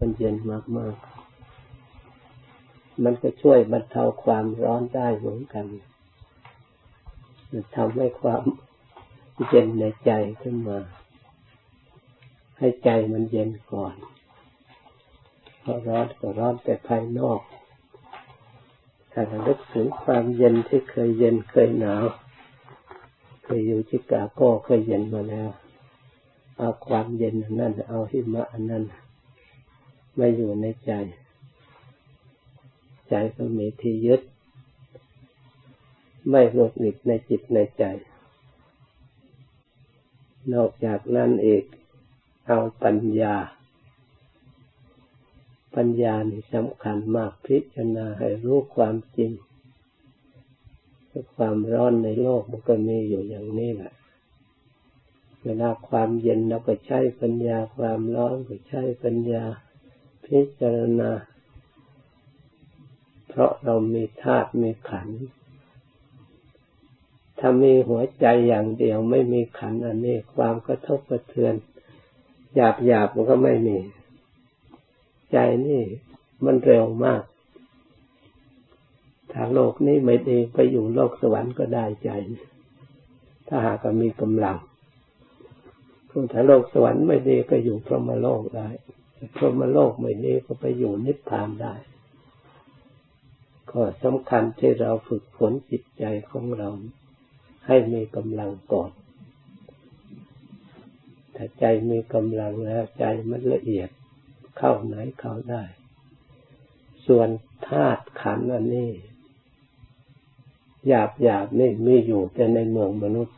มันเย็นมากๆ มันก็ช่วยบรรเทาความร้อนได้เหมือนกันมันทำให้ความเย็นในใจขึ้นมา ให้ใจมันเย็นก่อนพอร้อนก็ร้อนแต่ภายนอกถ้าเราลึกถึงความเย็นที่เคยเย็นเคยหนาว เคยอยู่ชิกาโก้เคยเย็นมาแล้ว เอาความเย็นนั่นเอาหิมะอันนั้น ม่อยู่ในใจ ใจก็มีที่ยึด ไม่หงุดหงิดในจิตในใจ นอกจากนั้นเอกเอาปัญญา ปัญญานี่สำคัญมากพิจารณาให้รู้ความจริงความร้อนในโลกมันก็มีอยู่อย่างนี้แหละ เวลาความเย็นเราก็ใช้ปัญญา ความร้อนก็ใช้ปัญญา พิจารณา เพราะเรามีธาตุมีขัน ถ้ามีหัวใจอย่างเดียวไม่มีขันอันนี้ความกระทบกระเทือนหยาบหยาบมันก็ไม่มี ใจนี่มันเร็วมากถ้าโลกนี้ไม่ดีไปอยู่โลกสวรรค์ก็ได้ใจ ถ้าหากมีกำลังถ้าโลกสวรรค์ไม่ดีก็อยู่พรหมโลกได้ พรหมโลกไม่ดีก็ไปอยู่นิพพานได้ ก็สำคัญที่เราฝึกฝนจิตใจของเราให้มีกำลังก่อนถ้าใจมีกำลังแล้วใจมันละเอียดเข้าไหนเข้าได้ ส่วนธาตุขันธ์อันนี้หยาบหยาบนี่มีอยู่แต่ในเมืองมนุษย์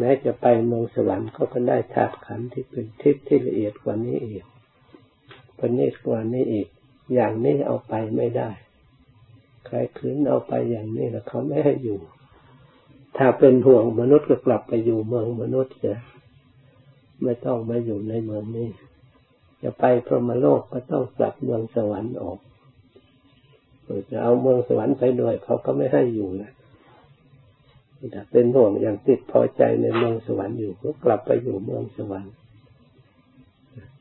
แม้จะไปเมืองสวรรค์ก็ก็ได้ธาตุขันธ์ที่เป็นทิพย์ที่ละเอียดกว่านี้อีกประณีตกว่านี้อีก อย่างนี้เอาไปไม่ได้ ใครคืนเอาไปอย่างนี้แล้วเขาไม่ให้อยู่ ถ้าเป็นห่วงมนุษย์ก็กลับไปอยู่เมืองมนุษย์เสียไม่ต้องมาอยู่ในเมืองนี้ จะไปพรหมโลกก็ต้องกลับเมืองสวรรค์ออกจะเอาเมืองสวรรค์ไปด้วยเขาก็ไม่ให้อยู่นะ เป็นห่วงอย่างติดพอใจในเมืองสวรรค์อยู่ก็กลับไปอยู่เมืองสวรรค์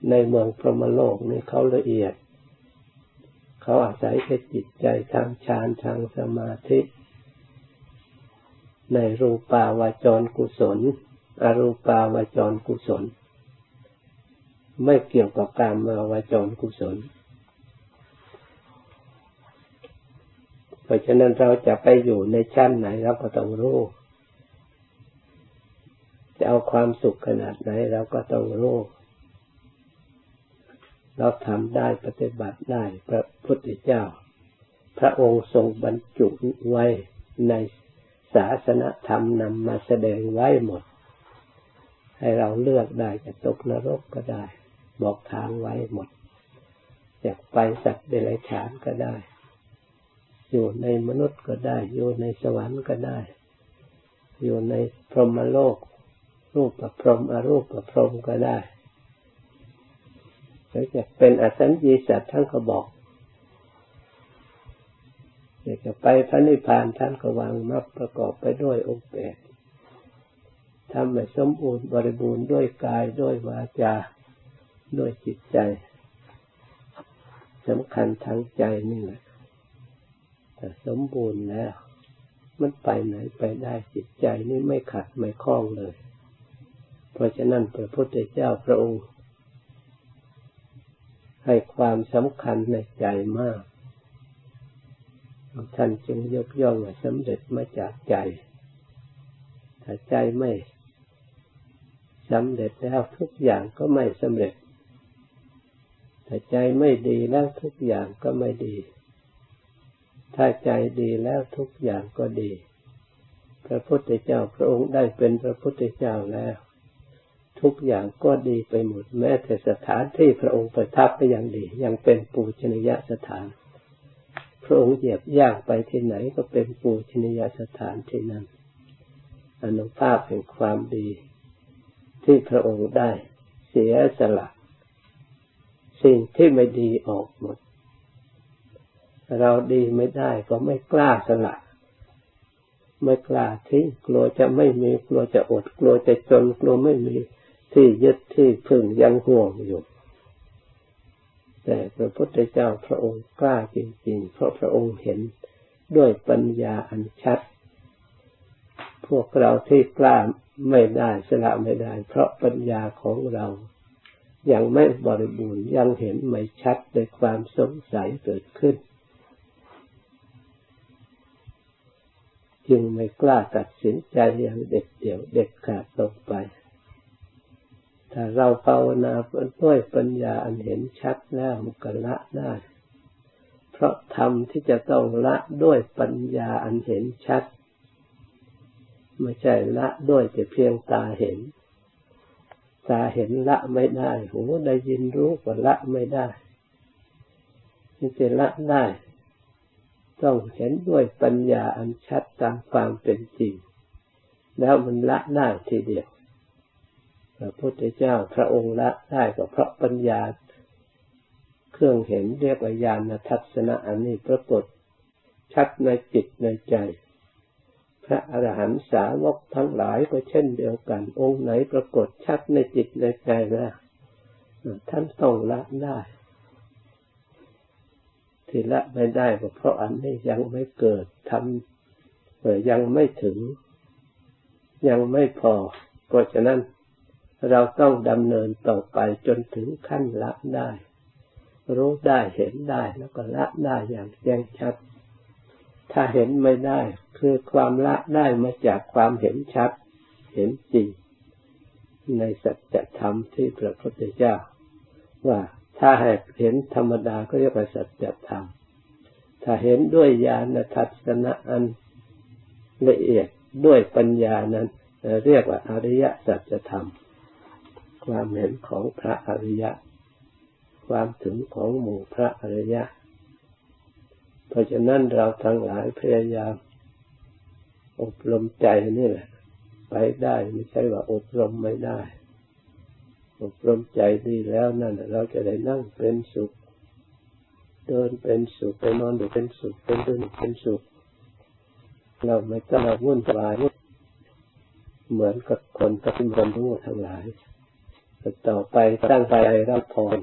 ในเมืองพรหมโลกนี่เขาละเอียด เขาอาศัยแค่จิตใจทางฌานทางสมาธิ ในรูปาวาจรกุศล อรูปาวาจรกุศล ไม่เกี่ยวกับการมาวาจรกุศล เพราะฉะนั้นเราจะไปอยู่ในชั้นไหนเราก็ต้องรู้ จะเอาความสุขขนาดไหนเราก็ต้องรู้เราทำได้ปฏิบัติได้พระพุทธเจ้า พระองค์ทรงบรรจุไว้ในศาสนธรรมนำมาแสดงไว้หมด ให้เราเลือกได้จะตกนรกก็ได้ บอกทางไว้หมด อยากไปสัตว์เดรัจฉานก็ได้ อยู่ในมนุษย์ก็ได้ อยู่ในสวรรค์ก็ได้ อยู่ในพรหมโลก รูปประพรมอรูปประพรมก็ได้หรือจะเป็นอสัญญีสัตว์ท่านก็บอกอยากจะไปพระนิพพานท่านก็วางมักประกอบไปด้วยองค์แปดทำให้สมบูรณ์บริบูรณ์ด้วยกายด้วยวาจาด้วยจิตใจสำคัญทั้งใจนี่แหละ แต่สมบูรณ์แล้ว มันไปไหนไปได้จิตใจนี่ไม่ขัดไม่คล้องเลย เพราะฉะนั้นพระพุทธเจ้าพระองค์ ให้ความสำคัญในใจมาก ท่านจึงยกย่องว่าสำเร็จมาจากใจ ถ้าใจไม่สำเร็จแล้วทุกอย่างก็ไม่สำเร็จถ้าใจไม่ดีแล้วทุกอย่างก็ไม่ดี ถ้าใจดีแล้วทุกอย่างก็ดี พระพุทธเจ้าพระองค์ได้เป็นพระพุทธเจ้าแล้ว ทุกอย่างก็ดีไปหมดแม้แต่สถานที่พระองค์ประทับก็ยังดี ยังเป็นปูชนียสถาน พระองค์เหยียบย่างไปที่ไหนก็เป็นปูชนียสถานที่นั้นอนุภาพแห่งความดี ที่พระองค์ได้เสียสละ สิ่งที่ไม่ดีออกหมด เราดีไม่ได้ก็ไม่กล้าสละ ไม่กล้าทิ้งกลัวจะไม่มีกลัวจะอดกลัวจะจนกลัวไม่มีที่ยึดที่พึ่งยังห่วงอยู่ แต่พระพุทธเจ้าพระองค์กล้าจริงๆ เพราะพระองค์เห็นด้วยปัญญาอันชัด พวกเราที่กล้าไม่ได้สละไม่ได้ เพราะปัญญาของเรายังไม่บริบูรณ์ยังเห็นไม่ชัดในความสงสัยเกิดขึ้น จึงไม่กล้าตัดสินใจอย่างเด็ดเดี่ยวเด็ดขาดลงไป ถ้าเราภาวนาด้วยปัญญาอันเห็นชัดแล้วมันก็ละได้ เพราะธรรมที่จะต้องละด้วยปัญญาอันเห็นชัด ไม่ใช่ละด้วยแต่เพียงตาเห็น ตาเห็นละไม่ได้ หูได้ยินรู้ก็ละไม่ได้ที่จะละได้ ต้องเห็นด้วยปัญญาอันชัดตามความเป็นจริง แล้วมันละได้ทีเดียว พระพุทธเจ้าพระองค์ละได้ก็เพราะปัญญา เครื่องเห็นเรียกว่าญาณทัศนะอันนี้ปรากฏชัดในจิตในใจ พระอรหันตสาวกทั้งหลายก็เช่นเดียวกัน องค์ไหนปรากฏชัดในจิตในใจแล้วท่านต้องละได้ ที่ละไม่ได้ก็เพราะอันนี้ยังไม่เกิดทำเออยังไม่ถึง ยังไม่พอ เพราะฉะนั้นเราต้องดำเนินต่อไปจนถึงขั้นละได้ รู้ได้เห็นได้แล้วก็ละได้อย่างแจ้งชัด ถ้าเห็นไม่ได้ คือความละได้มาจากความเห็นชัด เห็นจริงในสัจธรรมที่พระพุทธเจ้าว่า ถ้าหากเห็นธรรมดาก็เรียกว่าสัจธรรม ถ้าเห็นด้วยญาณทัศนะอันละเอียดด้วยปัญญานั้น เรียกว่าอริยสัจธรรม ความเห็นของพระอริยะ ความถึงของหมู่พระอริยะ เพราะฉะนั้นเราทั้งหลายพยายาม อบรมใจนี่แหละ ไปได้ไม่ใช่ว่าอบรมไม่ได้ อบรมใจดีแล้วนั่นเราจะได้นั่งเป็นสุข เดินเป็นสุขไปนอนเป็นสุขเป็นเดินเป็นสุข เราไม่ต้องมาวุ่นวายเหมือนกับคนกับคนรู้ทั้งหลาย ต่อไปตั้งใจรับพร